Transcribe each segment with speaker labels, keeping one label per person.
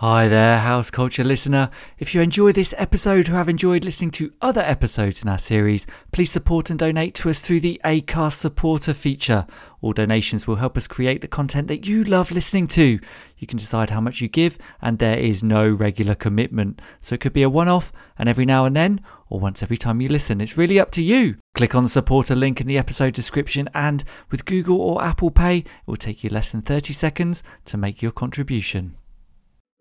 Speaker 1: Hi there, House Culture listener. If you enjoy this episode or have enjoyed listening to other episodes in our series, please support and donate to us through the ACAST supporter feature. All donations will help us create the content that you love listening to. You can decide how much you give, and there is no regular commitment. So it could be a one off, and every now and then, or once every time you listen. It's really up to you. Click on the supporter link in the episode description, and with Google or Apple Pay, it will take you less than 30 seconds to make your contribution.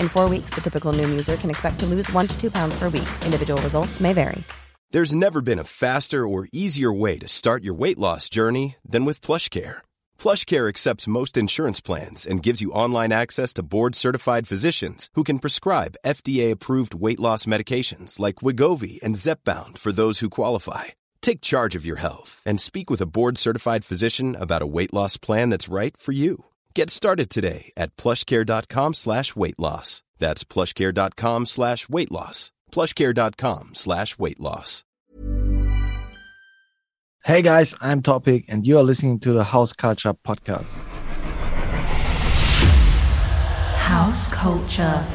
Speaker 2: In four weeks, the typical Noom user can expect to lose one to two pounds per week. Individual results may vary.
Speaker 3: There's never been a faster or easier way to start your weight loss journey than with PlushCare. PlushCare accepts most insurance plans and gives you online access to board-certified physicians who can prescribe FDA-approved weight loss medications like Wegovy and Zepbound for those who qualify. Take charge of your health and speak with a board-certified physician about a weight loss plan that's right for you. Get started today at plushcare.com slash weight loss. That's plushcare.com slash weight loss. plushcare.com slash weight loss.
Speaker 4: Hey guys, I'm Topic, and you are listening to the House Culture Podcast.
Speaker 5: House Culture.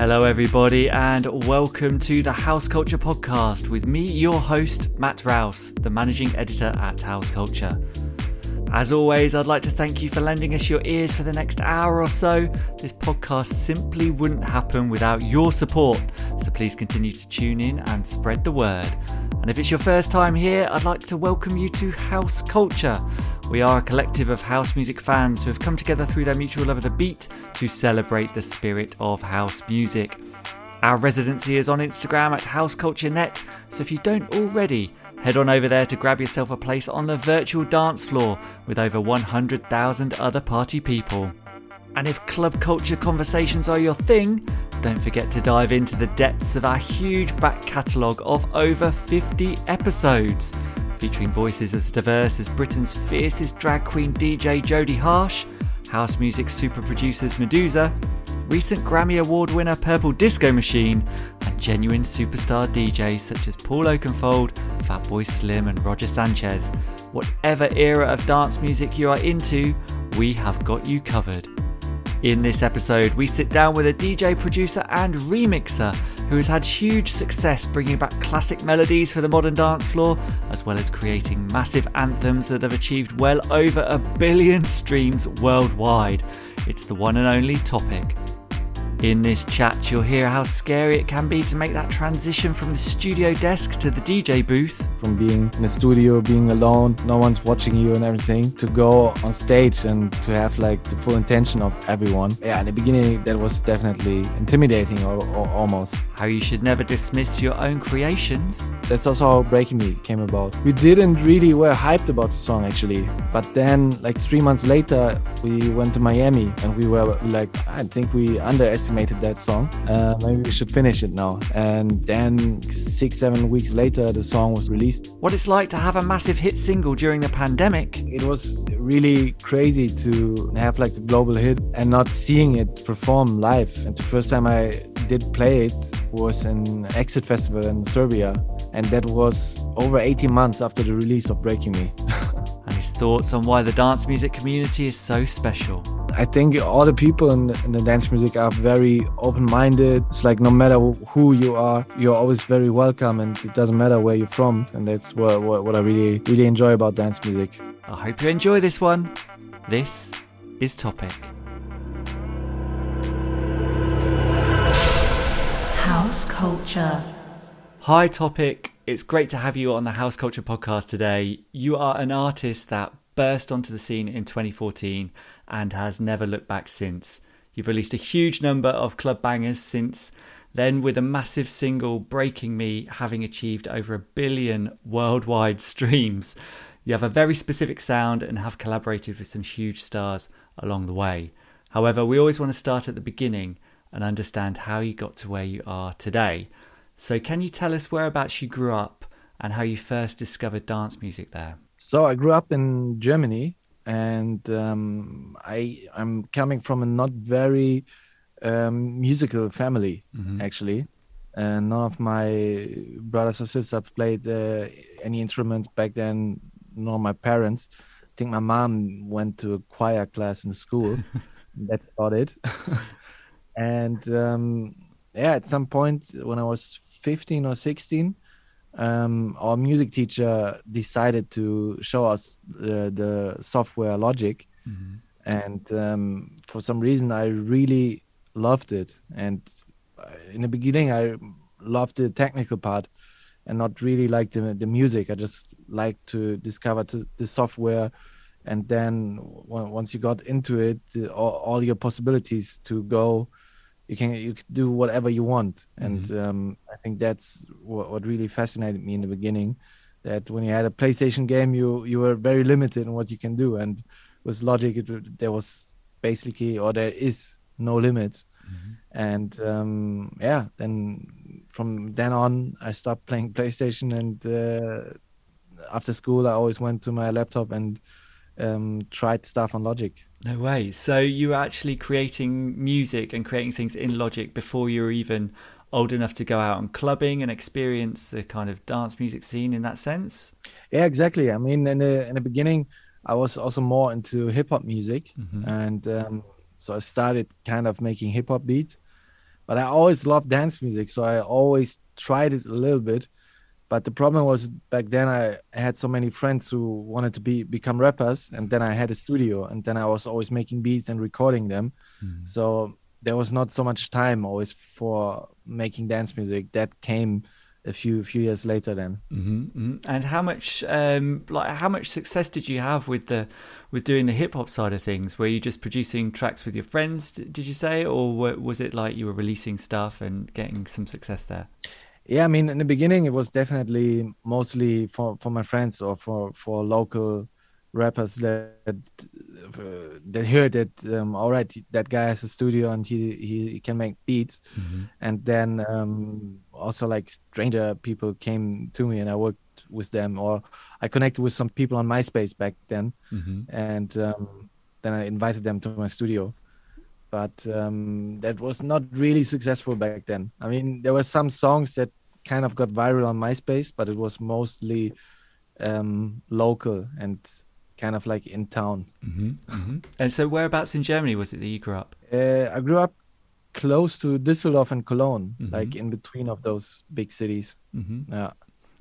Speaker 1: Hello, everybody, and welcome to the House Culture Podcast with me, your host, Matt Rouse, the managing editor at House Culture. As always, I'd like to thank you for lending us your ears for the next hour or so. This podcast simply wouldn't happen without your support, so please continue to tune in and spread the word. And if it's your first time here, I'd like to welcome you to House Culture. We are a collective of house music fans who have come together through their mutual love of the beat to celebrate the spirit of house music. Our residency is on Instagram at House Culture Net, so if you don't already, head on over there to grab yourself a place on the virtual dance floor with over 100,000 other party people. And if club culture conversations are your thing, don't forget to dive into the depths of our huge back catalogue of over 50 episodes, featuring voices as diverse as Britain's fiercest drag queen DJ Jodie Harsh, house music super producers Meduza, recent Grammy Award winner Purple Disco Machine, and genuine superstar DJs such as Paul Oakenfold, Fatboy Slim, and Roger Sanchez. Whatever era of dance music you are into, we have got you covered. In this episode, we sit down with a DJ, producer, and remixer who has had huge success bringing back classic melodies for the modern dance floor, as well as creating massive anthems that have achieved well over a billion streams worldwide. It's the one and only topic. In this chat, you'll hear how scary it can be to make that transition from the studio desk to the DJ booth.
Speaker 4: From being in a studio, being alone, no one's watching you and everything, to go on stage and to have like the full intention of everyone. Yeah, in the beginning, that was definitely intimidating or, or almost.
Speaker 1: How you should never dismiss your own creations.
Speaker 4: That's also how Breaking Me came about. We didn't really were hyped about the song actually, but then like three months later, we went to Miami and we were like, I think we underestimated that song. Uh, maybe we should finish it now. And then six, seven weeks later, the song was released.
Speaker 1: What it's like to have a massive hit single during the pandemic.
Speaker 4: It was really crazy to have like a global hit and not seeing it perform live. And the first time I did play it was in Exit Festival in Serbia. And that was over 18 months after the release of Breaking Me.
Speaker 1: and his thoughts on why the dance music community is so special.
Speaker 4: I think all the people in the, in the dance music are very open minded. It's like no matter who you are, you're always very welcome, and it doesn't matter where you're from. And that's what, what, what I really, really enjoy about dance music.
Speaker 1: I hope you enjoy this one. This is Topic.
Speaker 5: House Culture.
Speaker 1: Hi, Topic. It's great to have you on the House Culture podcast today. You are an artist that burst onto the scene in 2014 and has never looked back since. You've released a huge number of club bangers since then, with a massive single, Breaking Me, having achieved over a billion worldwide streams. You have a very specific sound and have collaborated with some huge stars along the way. However, we always want to start at the beginning and understand how you got to where you are today. So, can you tell us whereabouts you grew up and how you first discovered dance music there?
Speaker 4: So, I grew up in Germany, and um, I I'm coming from a not very um, musical family mm-hmm. actually. And none of my brothers or sisters played uh, any instruments back then, nor my parents. I think my mom went to a choir class in school. That's about it. and um, yeah, at some point when I was 15 or 16, um, our music teacher decided to show us the, the software Logic. Mm-hmm. And um, for some reason, I really loved it. And in the beginning, I loved the technical part and not really like the, the music. I just like to discover to, the software. And then once you got into it, the, all, all, your possibilities to go, you can you can do whatever you want. And mm-hmm. um, I think that's what, what really fascinated me in the beginning. That when you had a PlayStation game, you you were very limited in what you can do. And with Logic, it, there was basically or there is no limits. Mm-hmm. And um, yeah, then from then on, I stopped playing PlayStation. And uh, after school, I always went to my laptop and um, tried stuff on Logic.
Speaker 1: No way. So you were actually creating music and creating things in Logic before you were even old enough to go out and clubbing and experience the kind of dance music scene in that sense?
Speaker 4: Yeah, exactly. I mean, in the in the beginning, I was also more into hip hop music, mm-hmm. and um, so I started kind of making hip hop beats. But I always loved dance music, so I always tried it a little bit. But the problem was back then I had so many friends who wanted to be become rappers, and then I had a studio, and then I was always making beats and recording them. Mm. So there was not so much time always for making dance music. That came a few few years later then
Speaker 1: mm-hmm, mm-hmm. and how much um like how much success did you have with the with doing the hip hop side of things were you just producing tracks with your friends did you say or was it like you were releasing stuff and getting some success there
Speaker 4: yeah i mean in the beginning it was definitely mostly for for my friends or for for local rappers that uh, that heard that um, all right that guy has a studio and he he can make beats mm-hmm. and then um, also like stranger people came to me and i worked with them or i connected with some people on myspace back then mm-hmm. and um, then i invited them to my studio but um, that was not really successful back then i mean there were some songs that kind of got viral on myspace but it was mostly um, local and kind of like in town.
Speaker 1: Mm-hmm, mm-hmm. And so, whereabouts in Germany was it that you grew up?
Speaker 4: Uh, I grew up close to Düsseldorf and Cologne, mm-hmm. like in between of those big cities. Mm-hmm. Yeah,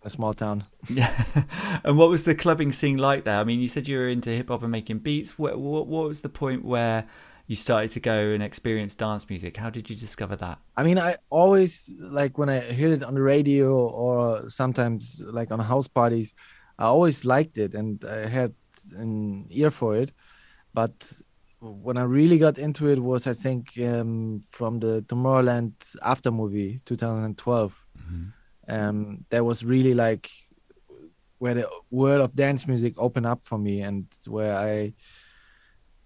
Speaker 4: a small town.
Speaker 1: Yeah. and what was the clubbing scene like there? I mean, you said you were into hip hop and making beats. What, what, what was the point where you started to go and experience dance music? How did you discover that?
Speaker 4: I mean, I always like when I heard it on the radio or sometimes like on house parties. I always liked it, and I had an ear for it. But when I really got into it was I think um, from the Tomorrowland after movie 2012. Mm-hmm. Um, that was really like where the world of dance music opened up for me and where I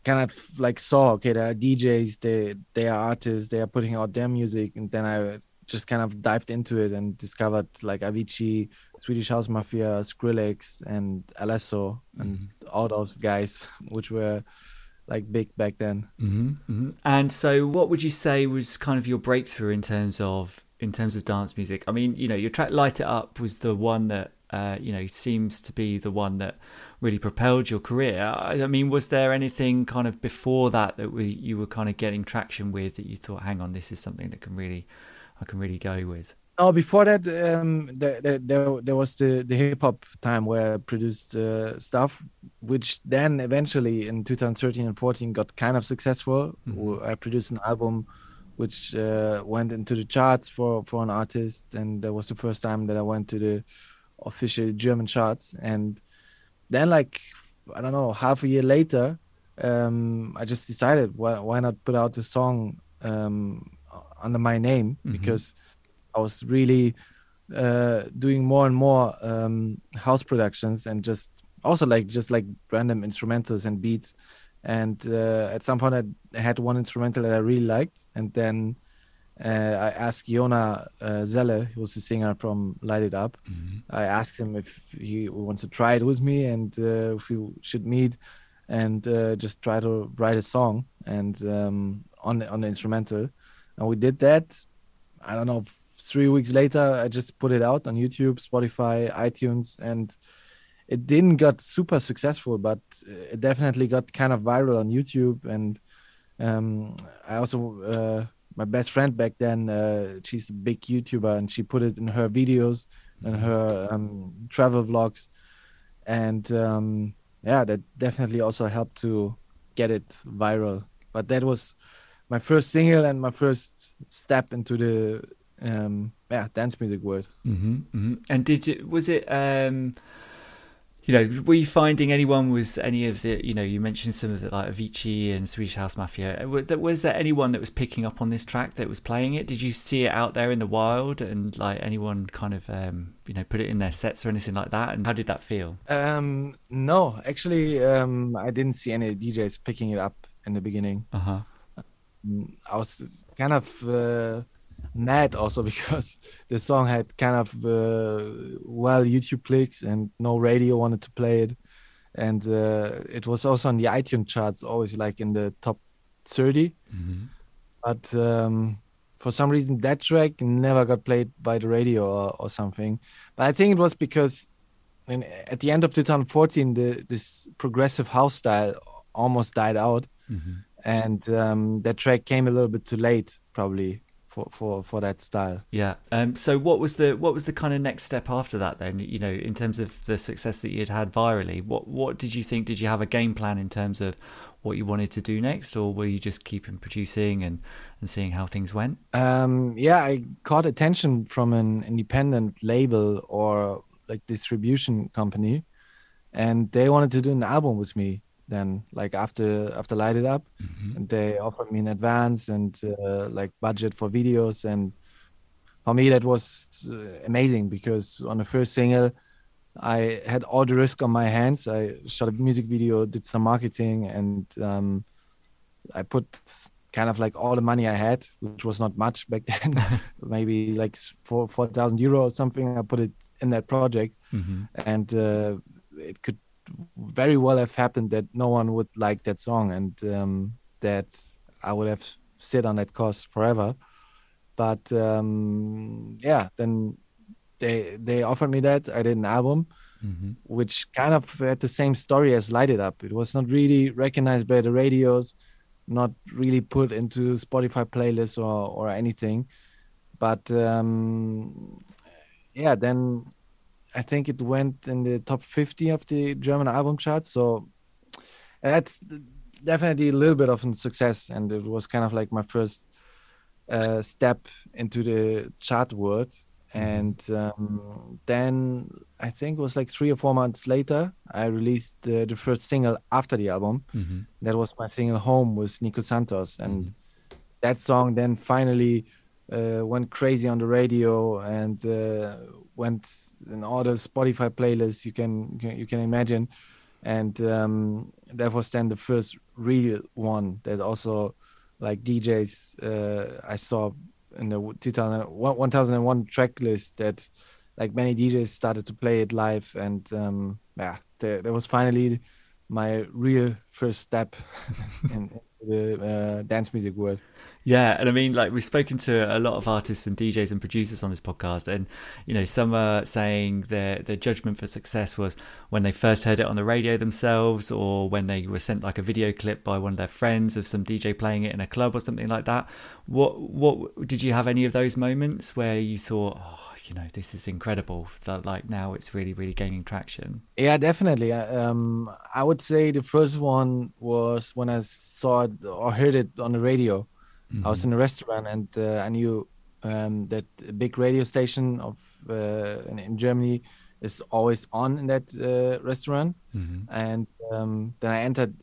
Speaker 4: kind of like saw okay there are DJs they they are artists they are putting out their music and then I just kind of dived into it and discovered like Avicii, Swedish House Mafia, Skrillex, and Alesso, and mm-hmm. all those guys, which were like big back then.
Speaker 1: Mm-hmm, mm-hmm. And so, what would you say was kind of your breakthrough in terms of in terms of dance music? I mean, you know, your track "Light It Up" was the one that uh, you know seems to be the one that really propelled your career. I, mean, was there anything kind of before that that we, you were kind of getting traction with that you thought, hang on, this is something that can really I can really go with.
Speaker 4: Oh, before that, um, there, there, there was the, the hip hop time where I produced uh, stuff, which then eventually in 2013 and 14 got kind of successful. Mm-hmm. I produced an album which uh, went into the charts for, for an artist, and that was the first time that I went to the official German charts. And then, like, I don't know, half a year later, um, I just decided why, why not put out a song um, under my name? Mm-hmm. because I was really uh, doing more and more um, house productions and just also like just like random instrumentals and beats. And uh, at some point, I had one instrumental that I really liked, and then I asked Jona uh, Zelle, who was the singer from Light It Up.
Speaker 1: Mm-hmm.
Speaker 4: I asked him if he wants to try it with me and uh, if we should meet and uh, just try to write a song and um, on the, on the instrumental. And we did that. I don't know. Three weeks later, I just put it out on YouTube, Spotify, iTunes, and it didn't got super successful, but it definitely got kind of viral on YouTube. And um, I also uh, my best friend back then, uh, she's a big YouTuber, and she put it in her videos and her um, travel vlogs, and um, yeah, that definitely also helped to get it viral. But that was my first single and my first step into the um, yeah dance music world.
Speaker 1: Mm-hmm, mm-hmm. And did you was it? You know, were you finding anyone was any of the, you know, you mentioned some of the like Avicii and Swedish House Mafia. Was there anyone that was picking up on this track that was playing it? Did you see it out there in the wild and like anyone kind of, um, you know, put it in their sets or anything like that? And how did that feel?
Speaker 4: Um, no, actually, um, I didn't see any DJs picking it up in the beginning.
Speaker 1: Uh huh.
Speaker 4: I was kind of uh, mad also because the song had kind of uh, well YouTube clicks and no radio wanted to play it, and uh, it was also on the iTunes charts, always like in the top 30.
Speaker 1: Mm-hmm.
Speaker 4: But um, for some reason, that track never got played by the radio or, or something. But I think it was because in, at the end of 2014, the, this progressive house style almost died out,
Speaker 1: mm-hmm.
Speaker 4: and um, that track came a little bit too late, probably for for for that style.
Speaker 1: Yeah. Um. So what was the what was the kind of next step after that then? You know, in terms of the success that you'd had virally, what what did you think? Did you have a game plan in terms of what you wanted to do next, or were you just keeping producing and and seeing how things went?
Speaker 4: Um. Yeah, I caught attention from an independent label or like distribution company, and they wanted to do an album with me then like after after light it up
Speaker 1: mm-hmm.
Speaker 4: and they offered me in advance and uh, like budget for videos and for me that was uh, amazing because on the first single i had all the risk on my hands i shot a music video did some marketing and um, i put kind of like all the money i had which was not much back then maybe like four four thousand euro or something i put it in that project
Speaker 1: mm-hmm.
Speaker 4: and uh, it could very well have happened that no one would like that song and um, that I would have sit on that course forever. But um, yeah, then they they offered me that. I did an album,
Speaker 1: mm-hmm.
Speaker 4: which kind of had the same story as Light It Up. It was not really recognized by the radios, not really put into Spotify playlists or or anything. But um, yeah, then I think it went in the top 50 of the German album charts. So that's definitely a little bit of a success. And it was kind of like my first uh, step into the chart world. And um, then I think it was like three or four months later, I released the, the first single after the album.
Speaker 1: Mm-hmm.
Speaker 4: That was my single Home with Nico Santos. And
Speaker 1: mm-hmm.
Speaker 4: that song then finally uh, went crazy on the radio and uh, went in all the Spotify playlists you can you can imagine, and um, that was then the first real one that also like DJs uh, I saw in the 2000, 1001 track list that like many DJs started to play it live. And um, yeah there, there was finally my real first step in, the uh, dance music world.
Speaker 1: Yeah, and I mean, like we've spoken to a lot of artists and DJs and producers on this podcast, and you know, some are saying their their judgment for success was when they first heard it on the radio themselves, or when they were sent like a video clip by one of their friends of some DJ playing it in a club or something like that. What what did you have any of those moments where you thought, oh, you know, this is incredible that like now it's really really gaining traction?
Speaker 4: Yeah, definitely. Um, I would say the first one was when I saw it or heard it on the radio Mm-hmm. I was in a restaurant and uh, I knew um, that a big radio station of uh, in, in, Germany is always on in that uh, restaurant.
Speaker 1: Mm-hmm.
Speaker 4: And um, then I entered,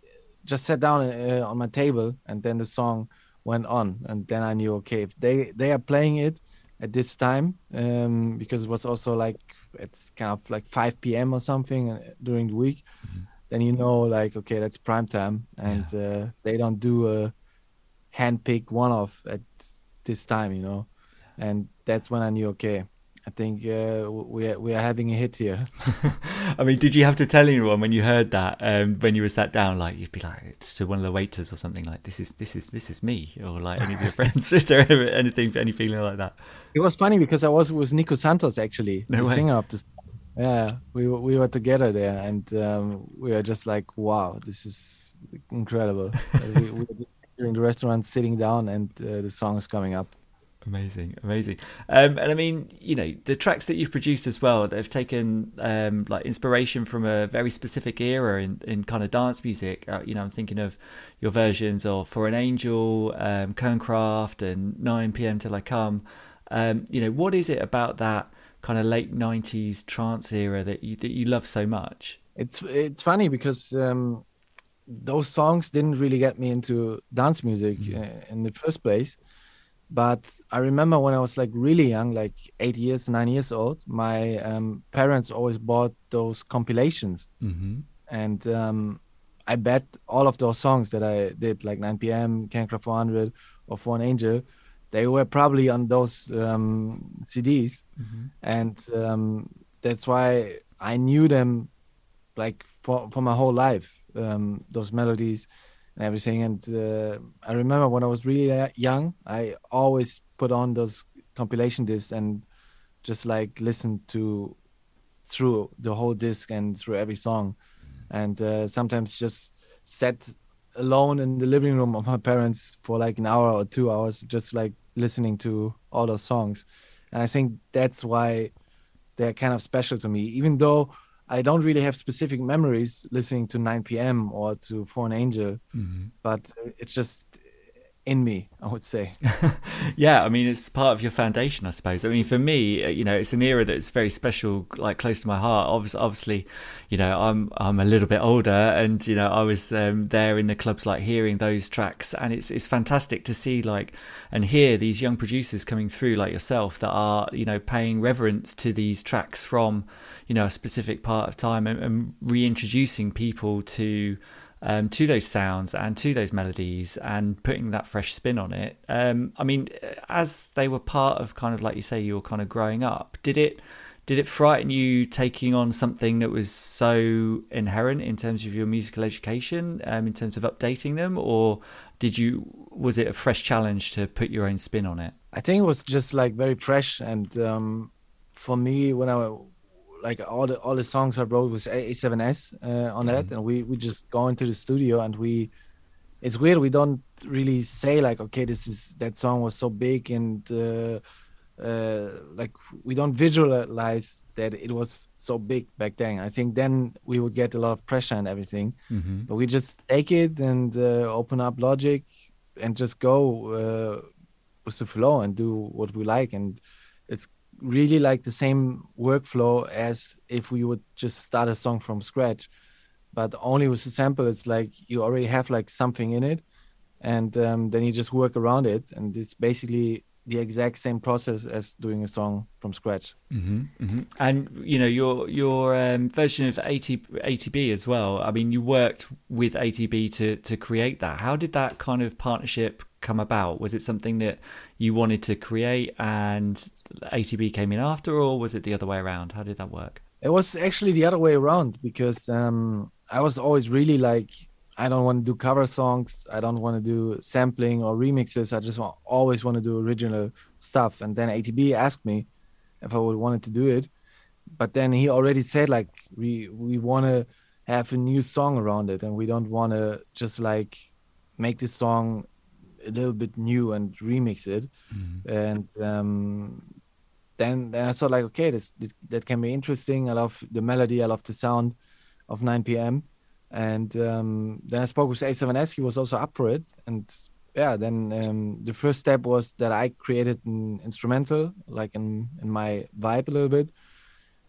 Speaker 4: just sat down uh, on my table, and then the song went on, and then I knew okay if they they are playing it at this time um, because it was also like it's kind of like 5 p.m. or something uh, during the week.
Speaker 1: Mm-hmm.
Speaker 4: then you know like okay that's prime time and yeah. uh, they don't do a hand pick one off at this time you know and that's when i knew okay I think uh, we are, we are having a hit here.
Speaker 1: I mean, did you have to tell anyone when you heard that um, when you were sat down? Like you'd be like to one of the waiters or something like, "This is this is this is me," or like any of your friends. is there anything any feeling like that?
Speaker 4: It was funny because I was with Nico Santos actually, no the way. singer of this. Yeah, we we were together there, and um, we were just like, "Wow, this is incredible." we, we were in the restaurant, sitting down, and uh, the song is coming up.
Speaker 1: Amazing, amazing. Um, and I mean, you know, the tracks that you've produced as well, they've taken um, like inspiration from a very specific era in, in kind of dance music. Uh, you know, I'm thinking of your versions of For an Angel, um, Kernkraft, and 9 p.m. Till I Come. Um, you know, what is it about that kind of late 90s trance era that you that you love so much?
Speaker 4: It's it's funny because um, those songs didn't really get me into dance music mm. in the first place but I remember when I was like really young, like eight years, nine years old, my um, parents always bought those compilations, mm-hmm. and um, I bet all of those songs that I did, like 9 p.m., Kernkraft 400, or For an Angel, they were probably on those um, CDs, mm-hmm. and um, that's why I knew them, like for for my whole life. Um, those melodies and everything. And uh, I remember when I was really young, I always put on those compilation discs and just like listen to through the whole disc and through every song, and uh, sometimes just sat alone in the living room of my parents for like an hour or two hours, just like listening to all those songs. And I think that's why they're kind of special to me, even though I don't really have specific memories listening to 9 p.m. or to For an Angel, mm-hmm. but it's just in me, I would say.
Speaker 1: yeah, I mean, it's part of your foundation, I suppose. I mean, for me, uh, you know, it's an era that's very special, like close to my heart. Obviously, obviously you know, I'm I'm a little bit older, and you know, I was um, there in the clubs, like hearing those tracks, and it's it's fantastic to see like and hear these young producers coming through, like yourself, that are you know paying reverence to these tracks from you know a specific part of time and, and reintroducing people to um, to those sounds and to those melodies and putting that fresh spin on it. Um, I mean, as they were part of kind of like you say, you were kind of growing up. Did it did it frighten you taking on something that was so inherent in terms of your musical education, um, in terms of updating them, or did you was it a fresh challenge to put your own spin on it?
Speaker 4: I think it was just like very fresh, and um, for me, when I like all the all the songs I wrote was A7S uh, on that, mm-hmm. and we we just go into the studio and we. It's weird we don't really say like okay this is that song was so big and uh, uh, like we don't visualize that it was so big back then. I think then we would get a lot of pressure and everything, mm-hmm. but we just take it and uh, open up Logic and just go uh, with the flow and do what we like. And it's really like the same workflow as if we would just start a song from scratch but only with the sample it's like you already have like something in it and um, then you just work around it and it's basically the exact same process as doing a song from scratch.
Speaker 1: Mm-hmm, mm-hmm. And you know your your um, version of AT, ATB as well. I mean, you worked with ATB to to create that. How did that kind of partnership come about? Was it something that you wanted to create and ATB came in after, or was it the other way around? How did that work?
Speaker 4: It was actually the other way around because um, I was always really like I don't want to do cover songs. I don't want to do sampling or remixes. I just want, always want to do original stuff. And then ATB asked me if I would wanted to do it, but then he already said like we we want to have a new song around it, and we don't want to just like make this song a little bit new and remix it. Mm-hmm. And um, then, then I thought like, okay, this, this that can be interesting. I love the melody. I love the sound of 9 p.m and um, then I spoke with A7S. He was also up for it, and yeah, then um, the first step was that I created an instrumental, like in in my vibe a little bit.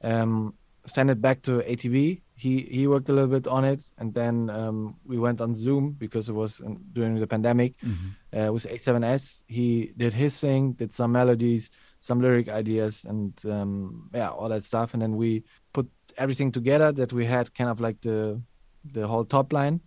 Speaker 4: Um, send it back to ATB. He he worked a little bit on it, and then um, we went on Zoom because it was in, during the pandemic. Mm-hmm. Uh, with A7S, he did his thing, did some melodies, some lyric ideas, and um, yeah, all that stuff. And then we put everything together that we had, kind of like the the whole top line,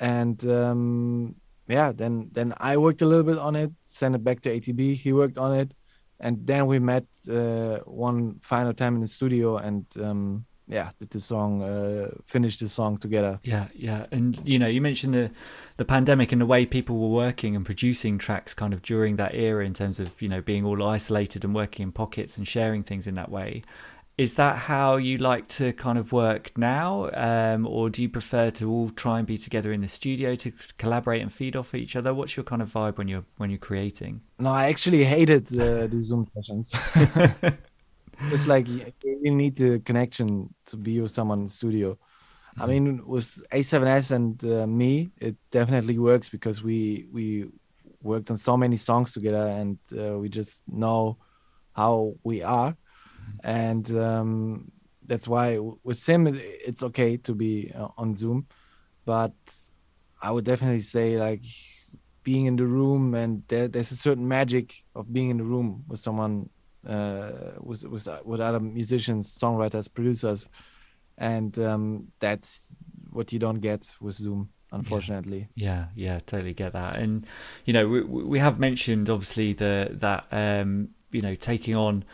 Speaker 4: and um, yeah, then then I worked a little bit on it, sent it back to ATB. He worked on it, and then we met uh, one final time in the studio, and um, yeah, did the song, uh, finished the song together.
Speaker 1: Yeah, yeah, and you know, you mentioned the the pandemic and the way people were working and producing tracks kind of during that era in terms of you know being all isolated and working in pockets and sharing things in that way. Is that how you like to kind of work now, um, or do you prefer to all try and be together in the studio to collaborate and feed off each other? What's your kind of vibe when you're when you're creating?
Speaker 4: No, I actually hated uh, the Zoom sessions. it's like you need the connection to be with someone in the studio. Mm-hmm. I mean, with A7S and uh, me, it definitely works because we we worked on so many songs together, and uh, we just know how we are, mm-hmm. and um, that's why with him it's okay to be uh, on Zoom, but I would definitely say like being in the room and there, there's a certain magic of being in the room with someone uh, with with with other musicians, songwriters, producers, and um, that's what you don't get with Zoom unfortunately.
Speaker 1: Yeah, yeah, yeah, totally get that. And you know, we we have mentioned obviously the that um, you know taking on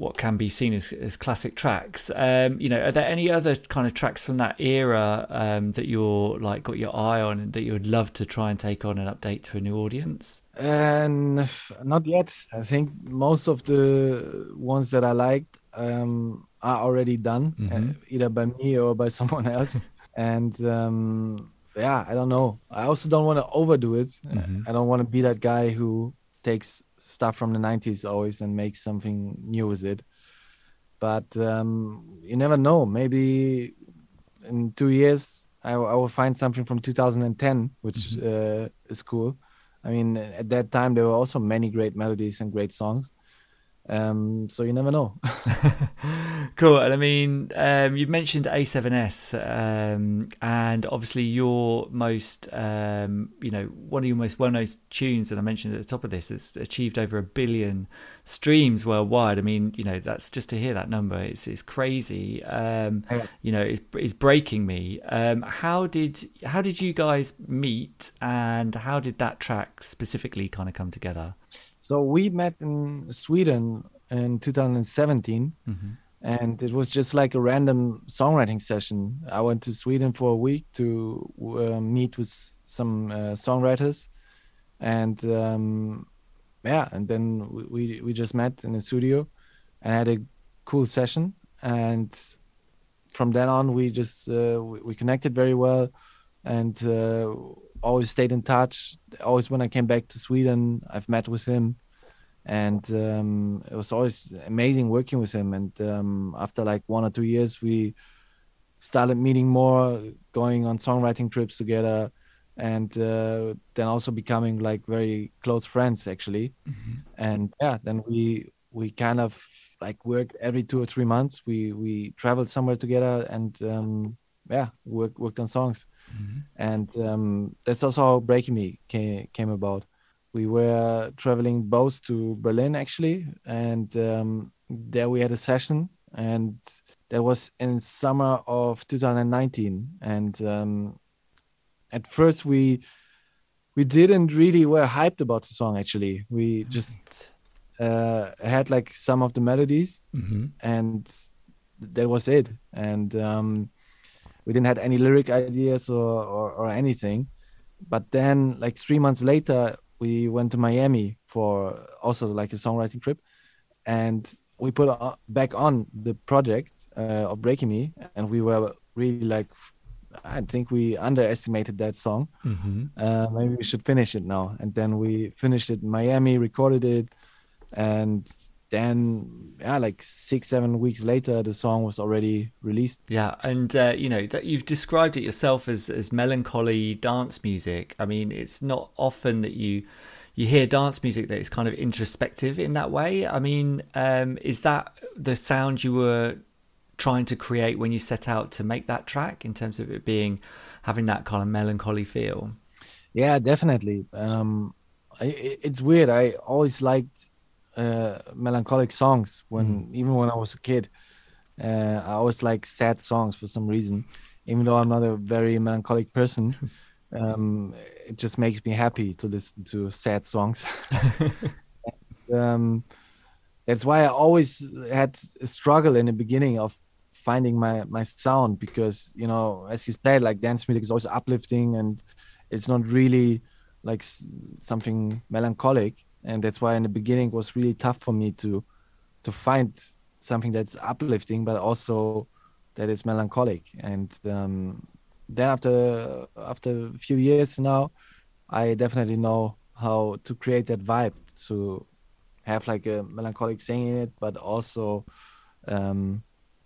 Speaker 1: what can be seen as, as classic tracks. Um, you know, are there any other kind of tracks from that era um, that you're like got your eye on and that you would love to try and take on and update to a new audience?
Speaker 4: And not yet. I think most of the ones that I liked um, are already done, mm-hmm. uh, either by me or by someone else. and um, yeah, I don't know. I also don't want to overdo it. Mm-hmm. I don't want to be that guy who takes stuff from the 90s always and make something new with it. But um, you never know. Maybe in two years I, I will find something from 2010 which mm-hmm. uh, is cool. I mean at that time there were also many great melodies and great songs um, so you never know.
Speaker 1: cool. And I mean, um, you mentioned A7S, um, and obviously your most, um, you know, one of your most well-known tunes that I mentioned at the top of this has achieved over a billion streams worldwide. I mean, you know, that's just to hear that number. It's it's crazy. Um. You know, it's it's breaking me. Um, how did how did you guys meet, and how did that track specifically kind of come together?
Speaker 4: So we met in Sweden in 2017, mm-hmm. and it was just like a random songwriting session. I went to Sweden for a week to uh, meet with some uh, songwriters, and um, yeah, and then we we just met in the studio and had a cool session. And from then on, we just uh, we, we, connected very well, and uh, always stayed in touch. Always when I came back to Sweden, I've met with him, and um, it was always amazing working with him. And um, after like one or two years, we started meeting more, going on songwriting trips together, and uh, then also becoming like very close friends actually. Mm-hmm. And yeah, then we we kind of like worked every two or three months. We we traveled somewhere together and um, yeah, worked worked on songs. Mm-hmm. And um, that's also how Breaking Me came, came about. We were traveling both to Berlin actually, and um, there we had a session, and that was in summer of 2019. And um, at first we we didn't really were hyped about the song actually. We just uh, had like some of the melodies, mm-hmm. and that was it. And um, we didn't have any lyric ideas or, or, or anything. But then, like three months later, we went to Miami for also like a songwriting trip, and we put back on the project uh, of Breaking Me, and we were really like, I think we underestimated that song. Mm-hmm. Uh, maybe we should finish it now, and then we finished it in Miami, recorded it, and then yeah like six seven weeks later the song was already released.
Speaker 1: Yeah and uh, you know that you've described it yourself as as melancholy dance music. I mean it's not often that you you hear dance music that is kind of introspective in that way. I mean um, is that the sound you were trying to create when you set out to make that track in terms of it being having that kind of melancholy feel?
Speaker 4: Yeah definitely. Um, it's weird. I always liked uh, melancholic songs when mm. even when I was a kid. Uh, I always like sad songs for some reason. even though I'm not a very melancholic person. um, it just makes me happy to listen to sad songs. um, that's why I always had a struggle in the beginning of finding my my sound because you know, as you said, like dance music is always uplifting and it's not really like something melancholic, and that's why in the beginning it was really tough for me to to find something that's uplifting, but also that is melancholic. And um, then after after a few years now, I definitely know how to create that vibe to have like a melancholic thing in it, but also um,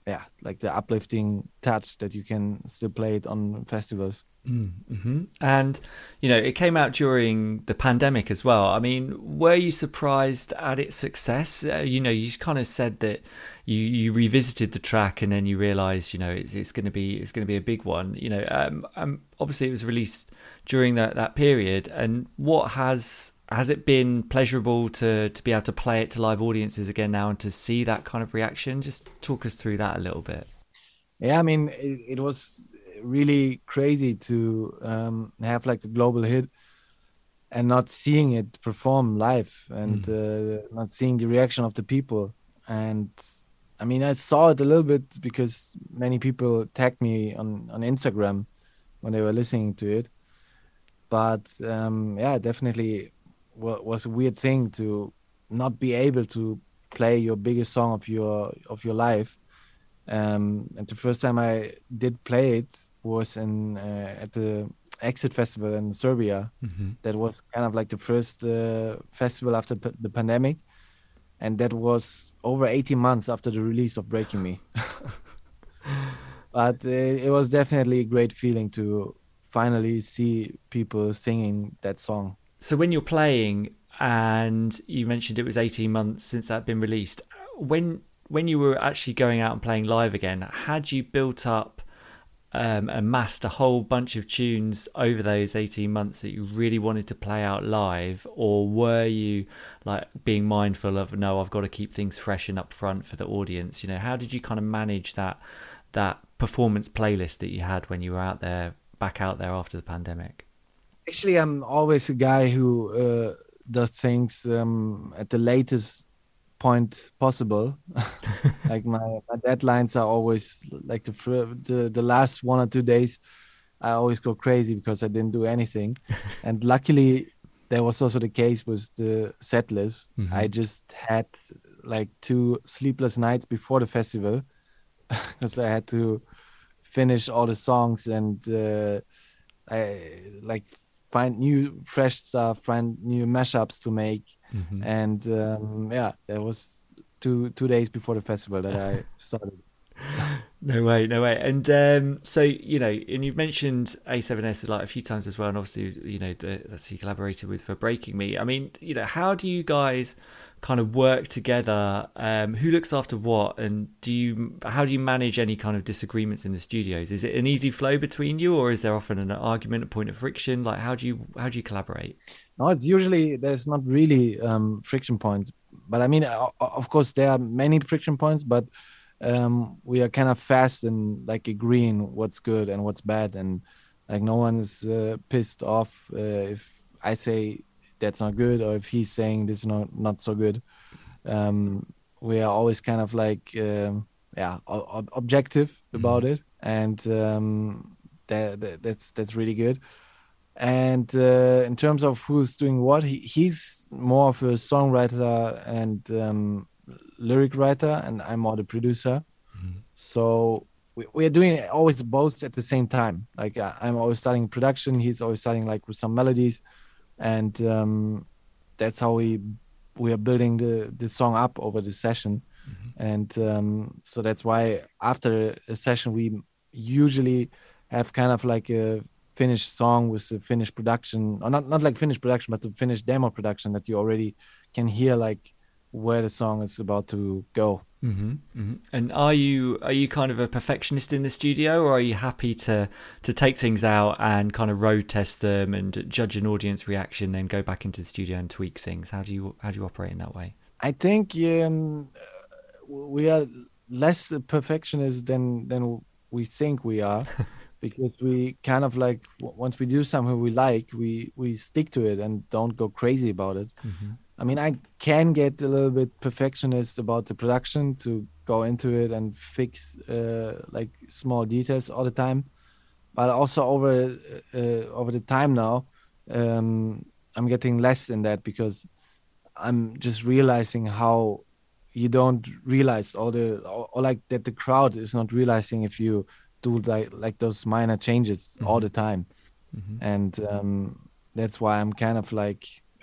Speaker 4: yeah, like the uplifting touch that you can still play it on festivals.
Speaker 1: Mm-hmm. And you know, it came out during the pandemic as well. I mean, were you surprised at its success? Uh, you know, you kind of said that you you revisited the track and then you realised, you know, it's, it's going to be it's going to be a big one. You know, um, um, obviously it was released during that that period. And what has has it been pleasurable to to be able to play it to live audiences again now and to see that kind of reaction? Just talk us through that a little bit.
Speaker 4: Yeah, I mean, it, it was really crazy to um, have like a global hit and not seeing it perform live and mm. uh, not seeing the reaction of the people. And I mean, I saw it a little bit because many people tagged me on on Instagram when they were listening to it. But um, yeah, definitely was a weird thing to not be able to play your biggest song of your of your life. Um, and the first time I did play it, was in uh, at the Exit Festival in Serbia. Mm-hmm. That was kind of like the first uh, festival after p- the pandemic, and that was over 18 months after the release of Breaking Me. but uh, it was definitely a great feeling to finally see people singing that song.
Speaker 1: So when you're playing, and you mentioned it was 18 months since that had been released, when when you were actually going out and playing live again, had you built up um, amassed a whole bunch of tunes over those 18 months that you really wanted to play out live or were you like being mindful of no i've got to keep things fresh and up front for the audience you know? How did you kind of manage that that performance playlist that you had when you were out there back out there after the pandemic?
Speaker 4: Actually i'm always a guy who uh, does things um, at the latest point possible. like my, my deadlines are always like the, the the last one or two days. I always go crazy because I didn't do anything, and luckily that was also the case with the set list. Mm-hmm. I just had like two sleepless nights before the festival because I had to finish all the songs and uh, I like find new fresh stuff, find new mashups to make Mm-hmm. And um, yeah, it was two two days before the festival that I started.
Speaker 1: no way, no way. And um, so you know, and you've mentioned A7S like a few times as well, and obviously you know the, that's who you collaborated with for Breaking Me. I mean, you know, how do you guys kind of work together? Um, who looks after what, and do you how do you manage any kind of disagreements in the studios? Is it an easy flow between you, or is there often an argument, a point of friction? Like how do you how do you collaborate?
Speaker 4: No, it's usually there's not really um, friction points, but I mean, of course, there are many friction points, but um, we are kind of fast in like agreeing what's good and what's bad, and like no one is uh, pissed off uh, if I say that's not good or if he's saying this is not not so good um, we are always kind of like um, yeah ob- objective mm-hmm. about mm-hmm. it and um, that, that, that's that's really good and uh, in terms of who's doing what he, he's more of a songwriter and um, lyric writer and i'm more the producer mm-hmm. so we, we, are doing always both at the same time like i'm always starting production he's always starting like with some melodies and um, that's how we we are building the the song up over the session mm-hmm. and um, so that's why after a session we usually have kind of like a finished song with a finished production or not not like finished production but the finished demo production that you already can hear like where the song is about to go
Speaker 1: Mm-hmm, mm-hmm. And are you are you kind of a perfectionist in the studio, or are you happy to to take things out and kind of road test them and judge an audience reaction, then go back into the studio and tweak things? How do you how do you operate in that way?
Speaker 4: I think um, we are less perfectionist than than we think we are, because we kind of like once we do something we like, we we stick to it and don't go crazy about it.
Speaker 1: Mm-hmm.
Speaker 4: I mean, I can get a little bit perfectionist about the production to go into it and fix uh, like small details all the time, but also over uh, over the time now, um, I'm getting less in that because I'm just realizing how you don't realize all the or, or like that the crowd is not realizing if you do like like those minor changes all the time, and um, that's why I'm kind of like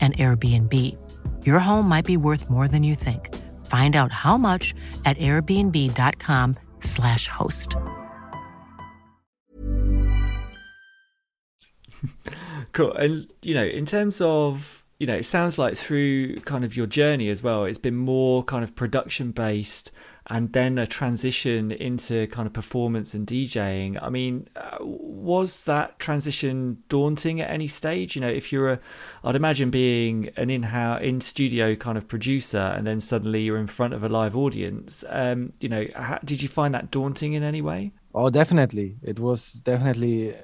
Speaker 6: an Airbnb. Your home might be worth more than you think. Find out how much at airbnb.com/slash host.
Speaker 1: Cool. And you know, in terms of you know, it sounds like through kind of your journey as well, it's been more kind of production based and then a transition into kind of performance and DJing. I mean, uh, was that transition daunting at any stage? You know, if you're a, I'd imagine being an in-house, in-studio kind of producer, and then suddenly you're in front of a live audience. Um, you know, how, did you find that daunting in any way?
Speaker 4: Oh, definitely. It was definitely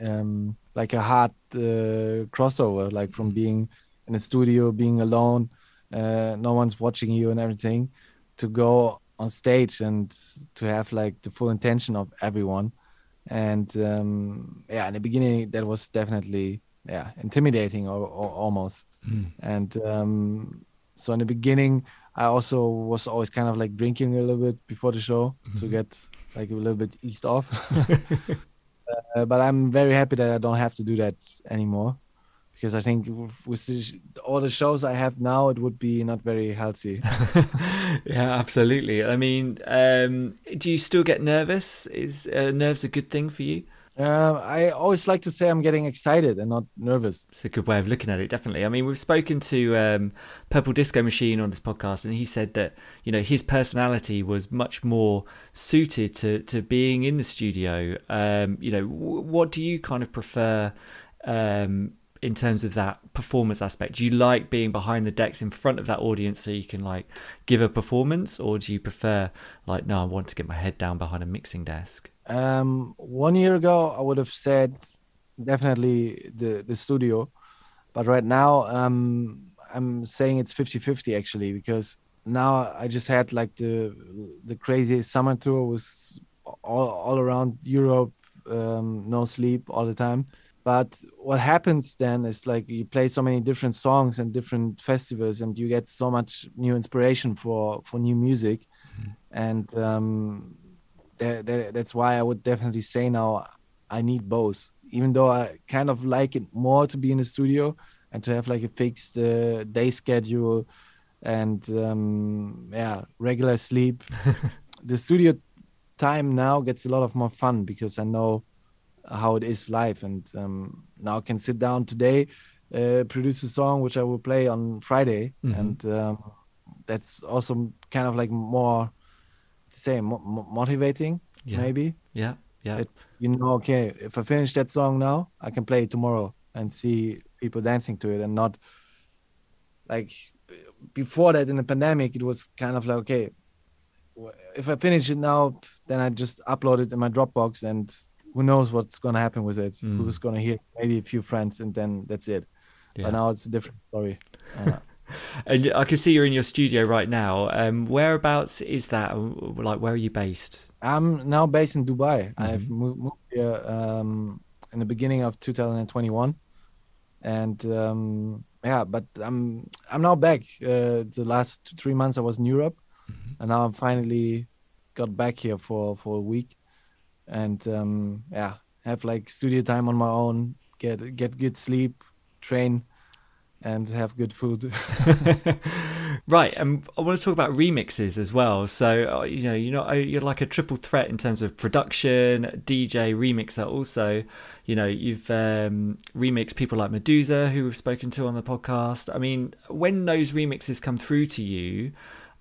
Speaker 4: um, like a hard uh, crossover, like from being in a studio, being alone, uh, no one's watching you and everything, to go on stage and to have like the full intention of everyone. And um, yeah, in the beginning, that was definitely yeah intimidating or, or almost. And um, so in the beginning, I also was always kind of like drinking a little bit before the show to get like a little bit eased off. uh, but I'm very happy that I don't have to do that anymore because I think with, the, all the shows I have now, it would be not very healthy.
Speaker 1: yeah, absolutely. I mean, um, do you still get nervous? Is uh, nerves a good thing for you?
Speaker 4: Uh, I always like to say I'm getting excited and not nervous.
Speaker 1: It's a good way of looking at it, definitely. I mean, we've spoken to um, Purple Disco Machine on this podcast, and he said that you know his personality was much more suited to to being in the studio. Um, you know, w- what do you kind of prefer? Um, in terms of that performance aspect? Do you like being behind the decks in front of that audience so you can like give a performance? Or do you prefer like no i want to get my head down behind a mixing desk?
Speaker 4: Um, one year ago, I would have said definitely the the studio, but right now, um, I'm saying it's 50-50 actually because now I just had like the the crazy summer tour with all all around Europe, um, no sleep all the time. But what happens then is like you play so many different songs and different festivals, and you get so much new inspiration for for new music, and um, that, that, that's why I would definitely say now I need both. Even though I kind of like it more to be in the studio and to have like a fixed uh, day schedule and um, yeah, regular sleep. the studio time now gets a lot of more fun because I know how it is live, and um, now I can sit down today, uh, produce a song which I will play on Friday,
Speaker 1: Mhm.
Speaker 4: and um, that's also kind of like more to say mo- motivating
Speaker 1: Yeah.
Speaker 4: maybe
Speaker 1: Yeah, yeah,
Speaker 4: It- you know okay if i finish that song now i can play it tomorrow and see people dancing to it and not like before that in the pandemic it was kind of like okay if i finish it now then i just upload it in my dropbox and who knows what's going to happen with it
Speaker 1: Mm.
Speaker 4: who's going to hear maybe a few friends and then that's it
Speaker 1: yeah.
Speaker 4: but now it's a different story uh,
Speaker 1: And I can see you're in your studio right now. Um, whereabouts is that? Like, where are you based?
Speaker 4: i'm now based in dubai i've
Speaker 1: Mm-hmm.
Speaker 4: moved, moved here um, in the beginning of 2021 and um, yeah but i'm i'm now back uh, the last two, three months i was in europe
Speaker 1: Mm-hmm.
Speaker 4: and now i'm finally got back here for for a week and um, yeah have like studio time on my own get get good sleep train and have good food
Speaker 1: right, and I want to talk about remixes as well. So uh, you know, you're not you're like a triple threat in terms of production, DJ, remixer. Also, you know, you've um, remixed people like Meduza, who we've spoken to on the podcast. I mean, when those remixes come through to you,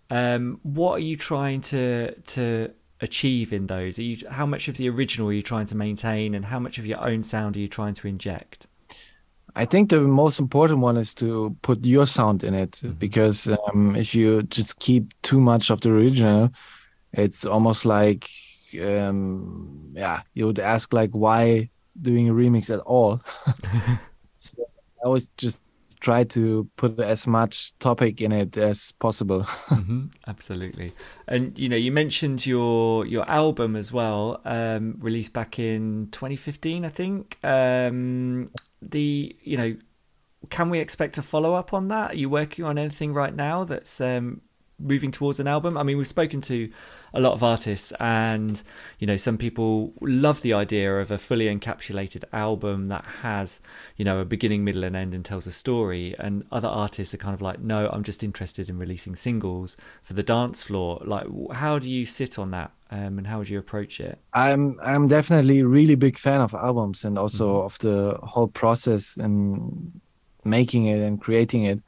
Speaker 1: um, what are you trying to to achieve in those? Are you how much of the original are you trying to maintain, and how much of your own sound are you trying to inject?
Speaker 4: I think the most important one is to put your sound in it because um, if you just keep too much of the original, it's almost like, um, yeah, you would ask like why doing a remix at all. so I always just try to put as much topic in it as possible.
Speaker 1: hmm absolutely. And you know, you mentioned your your album as well, um, released back in 2015, I think. Um, the you know, can we expect a follow up on that? Are you working on anything right now that's um, moving towards an album? I mean, we've spoken to a lot of artists, and you know, some people love the idea of a fully encapsulated album that has you know a beginning, middle, and end and tells a story. And other artists are kind of like, no, I'm just interested in releasing singles for the dance floor. Like, how do you sit on that, um, and how would you approach it?
Speaker 4: I'm I'm definitely a really big fan of albums and also of the whole process and making it and creating it.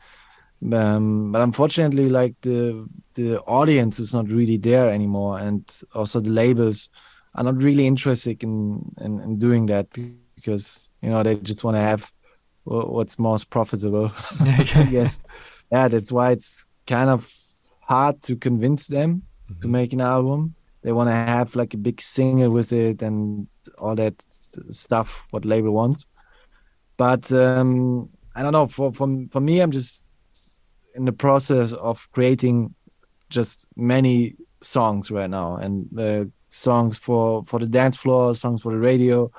Speaker 4: Um, but unfortunately, like the the audience is not really there anymore, and also the labels are not really interested in in, in doing that because you know they just want to have what's most profitable. Guess. Yeah, that's why it's kind of hard to convince them to make an album they want to have like a big single with it and all that stuff what label wants but um i don't know for for, for me i'm just in the process of creating just many songs right now. And the songs for for the dance floor songs for the radio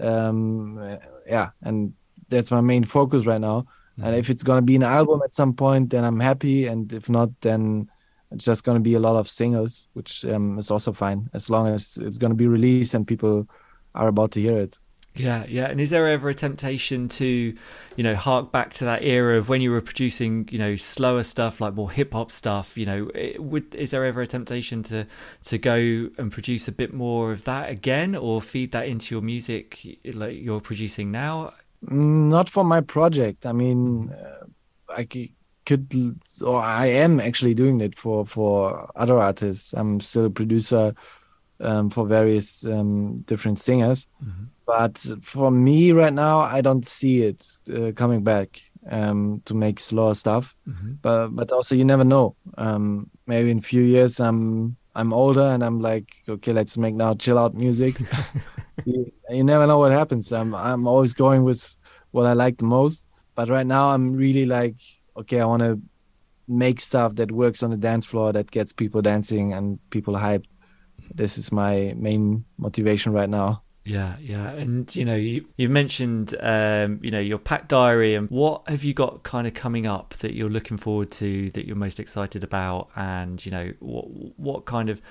Speaker 4: um yeah and that's my main focus right now. And if it's going to be an album at some point then i'm happy. And if not then it's just going to be a lot of singles which um, is also fine as long as it's going to be released and people are about to hear it
Speaker 1: Yeah, yeah. And is there ever a temptation to, you know, hark back to that era of when you were producing, you know, slower stuff like more hip hop stuff? You know, it, would is there ever a temptation to to go and produce a bit more of that again, or feed that into your music like you're producing now?
Speaker 4: Not for my project i mean uh, i could or i am actually doing it for for other artists i'm still a producer um, for various um, different singers but for me right now i don't see it uh, coming back um, to make slower stuff. But but also you never know. Um, maybe in a few years i'm i'm older and i'm like okay let's make now chill out music. You, you never know what happens. I'm i'm always going with what i like the most. But right now i'm really like okay i want to make stuff that works on the dance floor that gets people dancing and people hyped. This is my main motivation right now
Speaker 1: Yeah, yeah, and you know, you you've mentioned, um, you know, your pack diary, and what have you got kind of coming up that you're looking forward to, that you're most excited about, and you know, what what kind of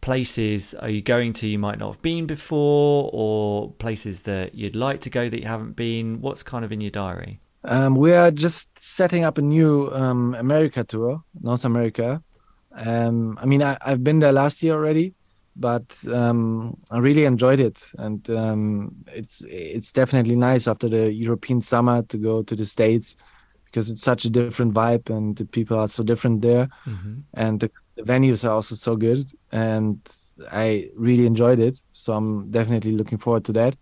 Speaker 1: places are you going to you might not have been before, or places that you'd like to go that you haven't been? What's kind of in your diary?
Speaker 4: Um, we are just setting up a new um, America tour, North America. Um, I mean, I, I've been there last year already, but um, I really enjoyed it, and um, it's it's definitely nice after the European summer to go to the States because it's such a different vibe and the people are so different there, and the the venues are also so good, and I really enjoyed it. So I'm definitely looking forward to that.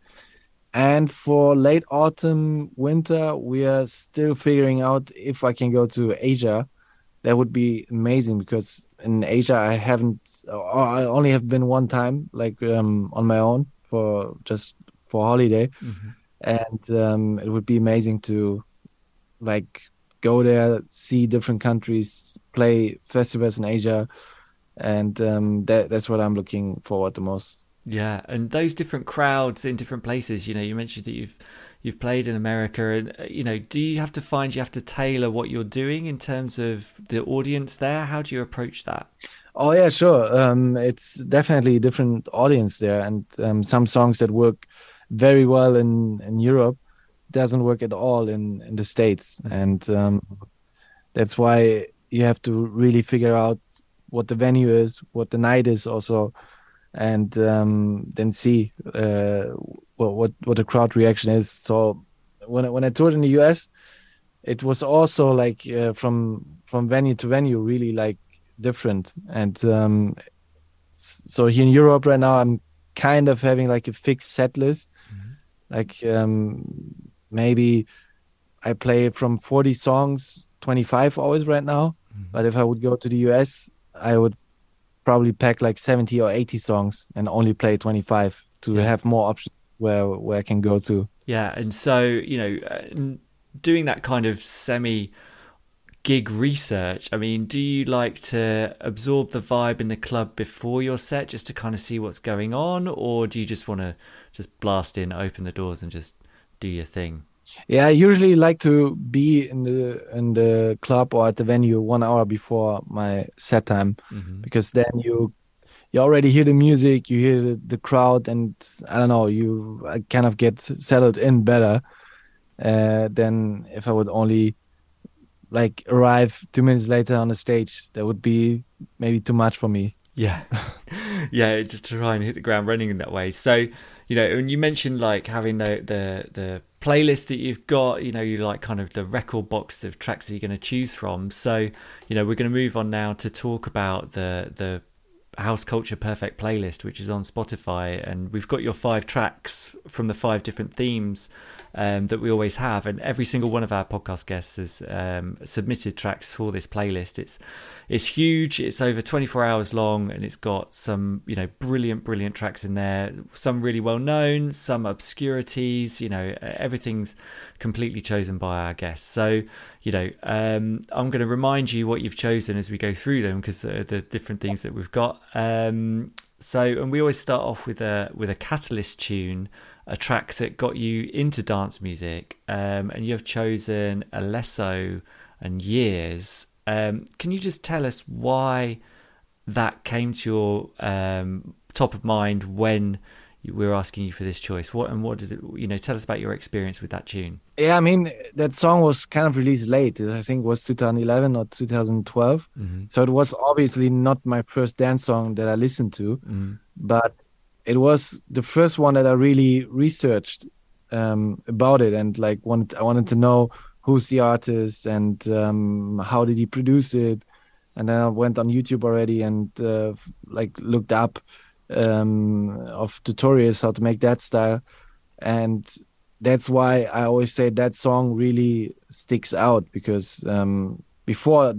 Speaker 4: And for late autumn, winter, we are still figuring out if I can go to Asia. That would be amazing because in Asia I haven't, I only have been one time, like um, on my own for just for holiday, mm-hmm. and um, it would be amazing to like go there, see different countries, play festivals in Asia, and um, that that's what I'm looking forward the most.
Speaker 1: Yeah, and those different crowds in different places. You know, you mentioned that you've you've played in America, and uh, you know, do you have to find you have to tailor what you're doing in terms of the audience there? How do you approach that?
Speaker 4: Oh yeah, sure. Um, it's definitely a different audience there, and um, some songs that work very well in in Europe doesn't work at all in in the states, and um, that's why you have to really figure out what the venue is, what the night is, also and um, then see uh, what, what what the crowd reaction is. So when I, when I toured in the US, it was also like uh, from from venue to venue really like different. And um, so here in Europe right now, I'm kind of having like a fixed set list. Mm-hmm. Like um, maybe I play from 40 songs, 25 always right now. Mm-hmm. But if I would go to the US, I would probably pack like 70 or 80 songs and only play 25 to yeah. have more options where where I can go to.
Speaker 1: Yeah, and so you know, uh, doing that kind of semi gig research. I mean, do you like to absorb the vibe in the club before your set just to kind of see what's going on, or do you just want to just blast in, open the doors, and just do your thing?
Speaker 4: Yeah, I usually like to be in the in the club or at the venue one hour before my set time mm-hmm. because then you you already hear the music, you hear the, the, crowd, and I don't know, you kind of get settled in better uh, than if I would only like arrive two minutes later on the stage. That would be maybe too much for me.
Speaker 1: Yeah, yeah, to try and hit the ground running in that way. So you know, and you mentioned like having the the the playlist that you've got, you know, you like kind of the record box of tracks that you're going to choose from. So, you know, we're going to move on now to talk about the the House Culture Perfect playlist, which is on Spotify, and we've got your five tracks from the five different themes um, that we always have, and every single one of our podcast guests has um, submitted tracks for this playlist. It's it's huge. It's over 24 hours long, and it's got some you know brilliant, brilliant tracks in there. Some really well known, some obscurities. You know, everything's completely chosen by our guests. So you know, um, I'm going to remind you what you've chosen as we go through them because the, the different themes that we've got. Um, so, and we always start off with a with a catalyst tune a track that got you into dance music, um, and you have chosen Alesso and Years. Um, can you just tell us why that came to your um, top of mind when were asking you for this choice? What and what does it? You know, tell us about your experience with that tune.
Speaker 4: Yeah, I mean that song was kind of released late. I think it was 2011 or 2012. Mm-hmm. So it was obviously not my first dance song that I listened to, mm-hmm. but it was the first one that I really researched um, about it and like wanted I wanted to know who's the artist and um, how did he produce it, and then I went on YouTube already and uh, like looked up um, of tutorials how to make that style, and that's why I always say that song really sticks out because um, before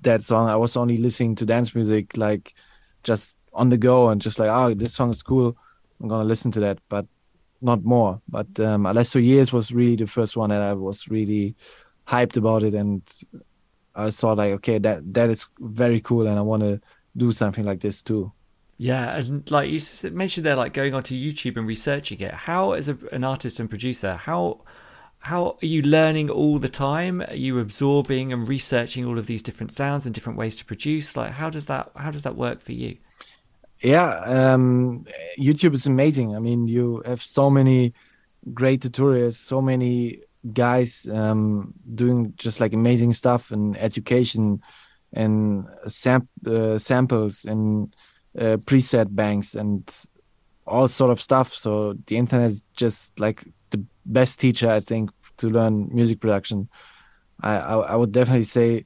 Speaker 4: that song I was only listening to dance music like just on the go and just like, oh, this song is cool. I'm gonna listen to that, but not more. But um, Alesso Years was really the first one that I was really hyped about it, and I saw like, okay, that that is very cool, and I want to do something like this too.
Speaker 1: Yeah, and like you mentioned they're like going onto YouTube and researching it. How, as a, an artist and producer, how how are you learning all the time? Are you absorbing and researching all of these different sounds and different ways to produce? Like, how does that how does that work for you?
Speaker 4: yeah um, youtube is amazing i mean you have so many great tutorials so many guys um, doing just like amazing stuff and education and sam- uh, samples and uh, preset banks and all sort of stuff so the internet is just like the best teacher i think to learn music production i i, I would definitely say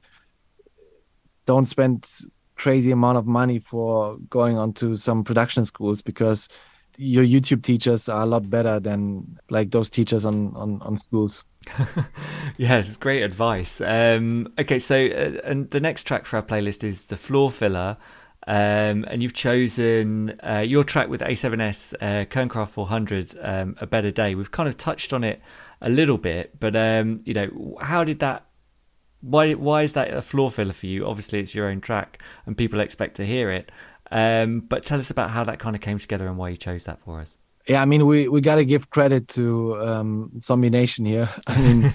Speaker 4: don't spend crazy amount of money for going onto some production schools because your YouTube teachers are a lot better than like those teachers on on, on schools.
Speaker 1: yeah, it's great advice. Um, okay, so uh, and the next track for our playlist is the floor filler. Um, and you've chosen uh, your track with A7S, uh, Kernkraft 400, um, A Better Day. We've kind of touched on it a little bit, but um, you know, how did that? Why why is that a floor filler for you? Obviously, it's your own track, and people expect to hear it. Um, but tell us about how that kind of came together and why you chose that for us.
Speaker 4: Yeah, I mean, we we got to give credit to um, Zombie Nation here. I mean,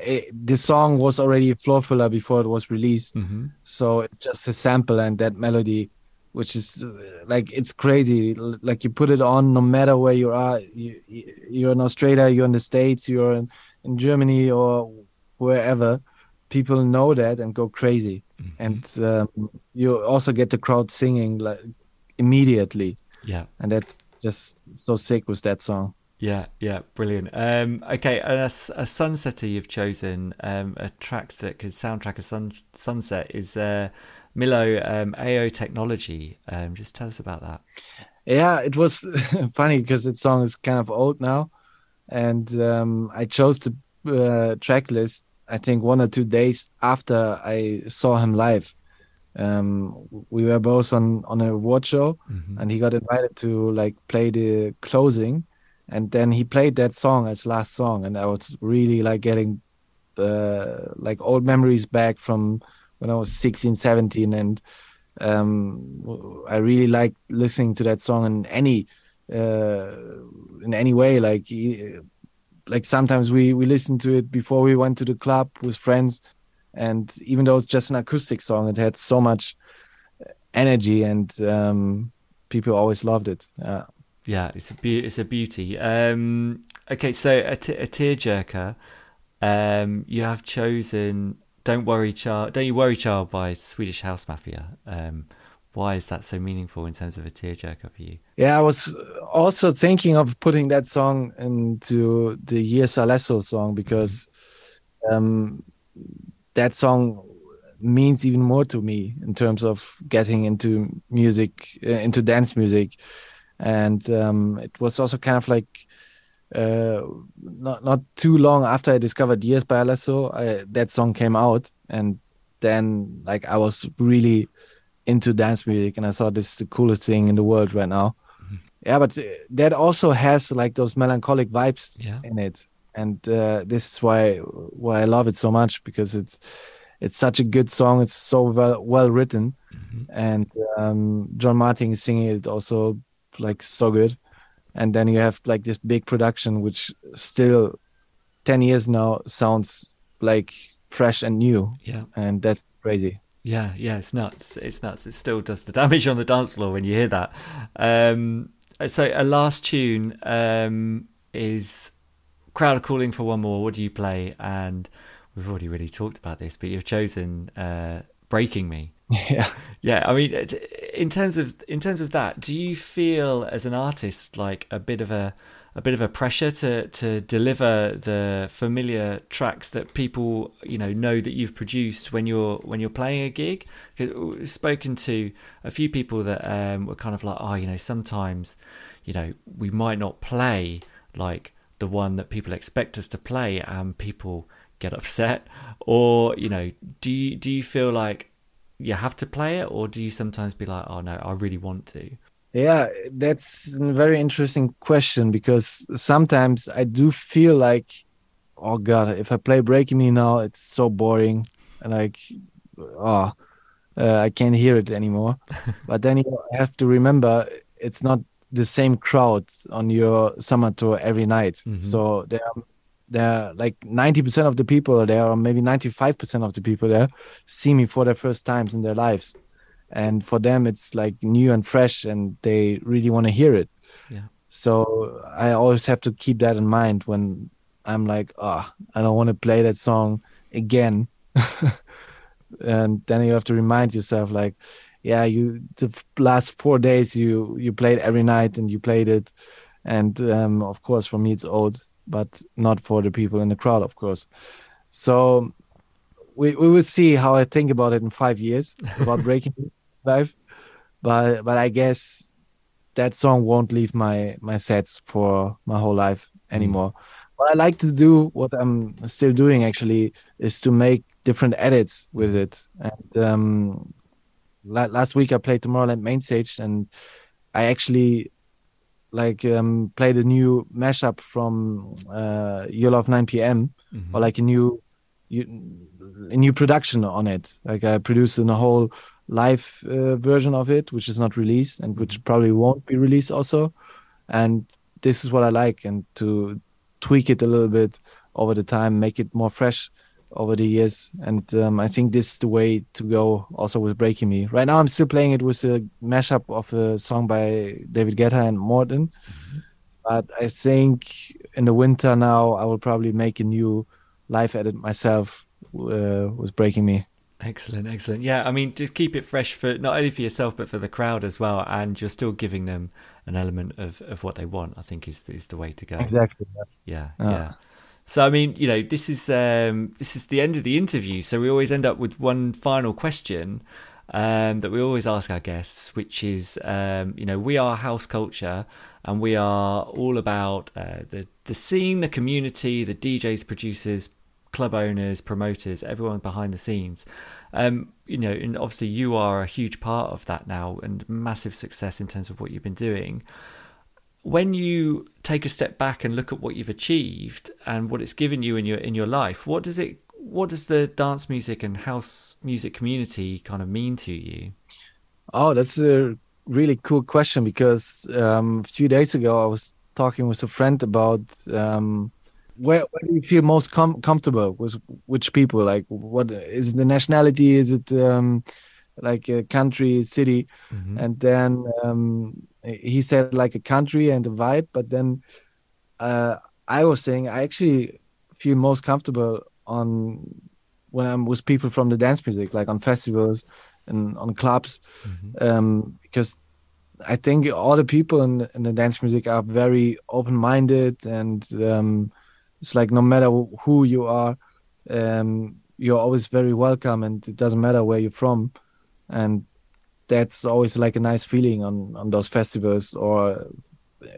Speaker 4: it, the song was already a floor filler before it was released,
Speaker 1: mm-hmm.
Speaker 4: so it's just a sample and that melody, which is like it's crazy. Like you put it on, no matter where you are. You, you're in Australia, you're in the states, you're in, in Germany or wherever. People know that and go crazy,
Speaker 1: mm-hmm.
Speaker 4: and um, you also get the crowd singing like immediately.
Speaker 1: Yeah.
Speaker 4: And that's just so sick with that song.
Speaker 1: Yeah, yeah, brilliant. Um, okay, a, a sunsetter you've chosen, um, a track that could soundtrack a sun, sunset is uh, Milow um, Ayo Technology. Um, just tell us about that.
Speaker 4: Yeah, it was funny because that song is kind of old now, and um, I chose the uh, track list. I think one or two days after I saw him live, um, we were both on on a award show,
Speaker 1: mm-hmm.
Speaker 4: and he got invited to like play the closing, and then he played that song as last song, and I was really like getting the like old memories back from when I was 16, 17, and um, I really like listening to that song in any uh, in any way, like. Like sometimes we we listen to it before we went to the club with friends, and even though it's just an acoustic song it had so much energy and um, people always loved it. Yeah
Speaker 1: yeah it's a be- it's a beauty. Um, okay so a, t- a tearjerker um, you have chosen don't worry child don't you worry child by swedish house mafia. Um, why is that so meaningful in terms of a tearjerker for you?
Speaker 4: Yeah i was also thinking of putting that song into the years alesso song because um, that song means even more to me in terms of getting into music, uh, into dance music, and um, it was also kind of like uh, not not too long after I discovered Years by Alesso, I, that song came out, and then like I was really into dance music, and I thought this is the coolest thing in the world right now.
Speaker 1: Mm-hmm.
Speaker 4: Yeah, but uh, that also has like those melancholic vibes
Speaker 1: yeah.
Speaker 4: in it, and uh, this is why why I love it so much because it's it's such a good song. It's so well well written,
Speaker 1: mm-hmm.
Speaker 4: and um, John Martin is singing it also like so good. And then you have like this big production, which still ten years now sounds like fresh and new.
Speaker 1: Yeah,
Speaker 4: and that's crazy.
Speaker 1: Yeah, yeah, it's nuts. It's nuts. It still does the damage on the dance floor when you hear that. Um, so a last tune um, is crowd calling for one more. What do you play? And we've already really talked about this, but you've chosen uh, "Breaking Me."
Speaker 4: Yeah,
Speaker 1: yeah. I mean, in terms of in terms of that, do you feel as an artist like a bit of a a bit of a pressure to to deliver the familiar tracks that people you know know that you've produced when you're when you're playing a gig? We've spoken to a few people that um, were kind of like, oh, you know, sometimes you know we might not play like the one that people expect us to play, and people get upset or you know do you do you feel like you have to play it or do you sometimes be like oh no i really want to?
Speaker 4: Yeah that's a very interesting question because sometimes i do feel like oh god if i play breaking me now it's so boring and like oh uh, i can't hear it anymore. But then you have to remember it's not the same crowd on your summer tour every night.
Speaker 1: Mm-hmm.
Speaker 4: so there are there like 90% of the people there or maybe 95% of the people there see me for the first times in their lives. And for them it's like new and fresh and they really want to hear it.
Speaker 1: Yeah.
Speaker 4: So i always have to keep that in mind when i'm like oh i don't want to play that song again. And then you have to remind yourself like yeah you the last four days you you played every night and you played it. And um, of course for me it's old but not for the people in the crowd, of course. So we we will see how I think about it in five years about breaking life, but but I guess that song won't leave my my sets for my whole life anymore. Mm. What I like to do, what I'm still doing actually, is to make different edits with it. And um, la- last week I played Tomorrowland main stage, and I actually like um, played a new mashup from uh, Your Love 9 p.m. Mm-hmm. or like a new a new production on it. Like I produced in a whole live uh, version of it, which is not released and which mm-hmm. probably won't be released also. And this is what I like, and to tweak it a little bit over the time, make it more fresh over the years. And um, I think this is the way to go also with Breaking Me. Right now, I'm still playing it with a mashup of a song by David Guetta and Morten. Mm-hmm. But I think in the winter now, I will probably make a new live edit myself uh, with Breaking Me.
Speaker 1: Excellent, excellent. Yeah, I mean, just keep it fresh for not only for yourself but for the crowd as well, and you're still giving them an element of, of what they want. I think is is the way to go.
Speaker 4: Exactly.
Speaker 1: Yeah, yeah. yeah. So I mean, you know, this is um, this is the end of the interview. So we always end up with one final question um, that we always ask our guests, which is, um, you know, we are house culture, and we are all about uh, the the scene, the community, the DJs, producers, club owners, promoters, everyone behind the scenes. Um, you know, and obviously you are a huge part of that now, and massive success in terms of what you've been doing when you take a step back and look at what you've achieved and what it's given you in your in your life, what does it what does the dance music and house music community kind of mean to you?
Speaker 4: Oh, that's a really cool question because um, a few days ago I was talking with a friend about um, where, where do you feel most com- comfortable with which people? Like, what is it the nationality? Is it um, like a country, city? Mm-hmm. And then um, he said like a country and a vibe, but then uh, I was saying I actually feel most comfortable on when I'm with people from the dance music, like on festivals and on clubs, mm-hmm. um, because I think all the people in, in the dance music are very open minded, and um, it's like no matter who you are, um, you're always very welcome, and it doesn't matter where you're from, and that's always like a nice feeling on on those festivals or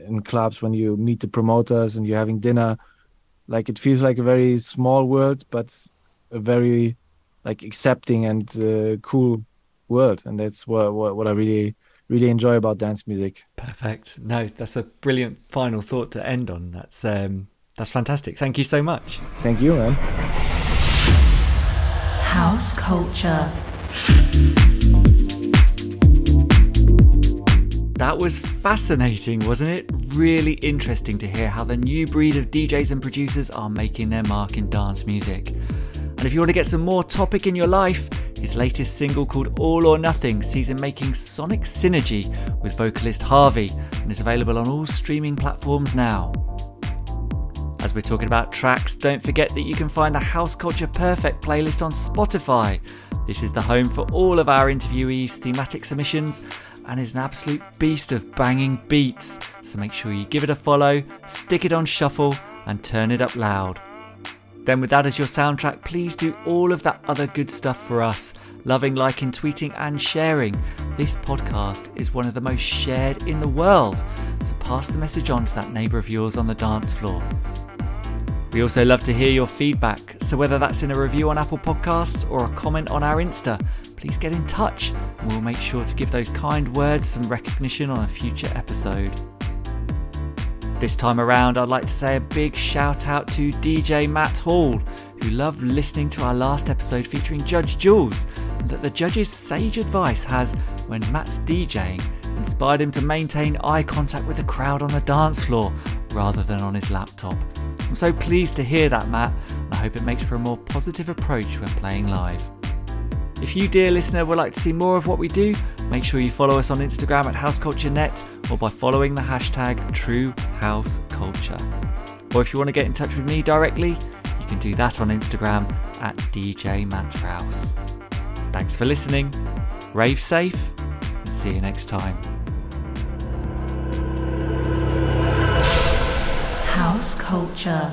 Speaker 4: in clubs when you meet the promoters and you're having dinner. Like it feels like a very small world but a very like accepting and uh, cool world. And that's what, what what i really really enjoy about dance music.
Speaker 1: Perfect. No that's a brilliant final thought to end on. That's um that's fantastic. Thank you so much.
Speaker 4: Thank you man.
Speaker 5: House culture
Speaker 1: That was fascinating, wasn't it? Really interesting to hear how the new breed of DJs and producers are making their mark in dance music. And if you want to get some more topic in your life, his latest single called All or Nothing sees him making sonic synergy with vocalist Harvey and is available on all streaming platforms now. As we're talking about tracks, don't forget that you can find the House Culture Perfect playlist on Spotify. This is the home for all of our interviewees' thematic submissions and is an absolute beast of banging beats. So make sure you give it a follow, stick it on shuffle, and turn it up loud. Then, with that as your soundtrack, please do all of that other good stuff for us. Loving, liking, tweeting, and sharing. This podcast is one of the most shared in the world, so pass the message on to that neighbour of yours on the dance floor. We also love to hear your feedback, so whether that's in a review on Apple Podcasts or a comment on our Insta, please get in touch and we'll make sure to give those kind words some recognition on a future episode. This time around, I'd like to say a big shout out to DJ Matt Hall, who loved listening to our last episode featuring Judge Jules, and that the judge's sage advice has, when Matt's DJing, inspired him to maintain eye contact with the crowd on the dance floor rather than on his laptop. I'm so pleased to hear that, Matt, and I hope it makes for a more positive approach when playing live. If you, dear listener, would like to see more of what we do, make sure you follow us on Instagram at HouseCultureNet or by following the hashtag TrueHouseCulture. Or if you want to get in touch with me directly, you can do that on Instagram at DJ Matt Thanks for listening, rave safe, and see you next time.
Speaker 5: House Culture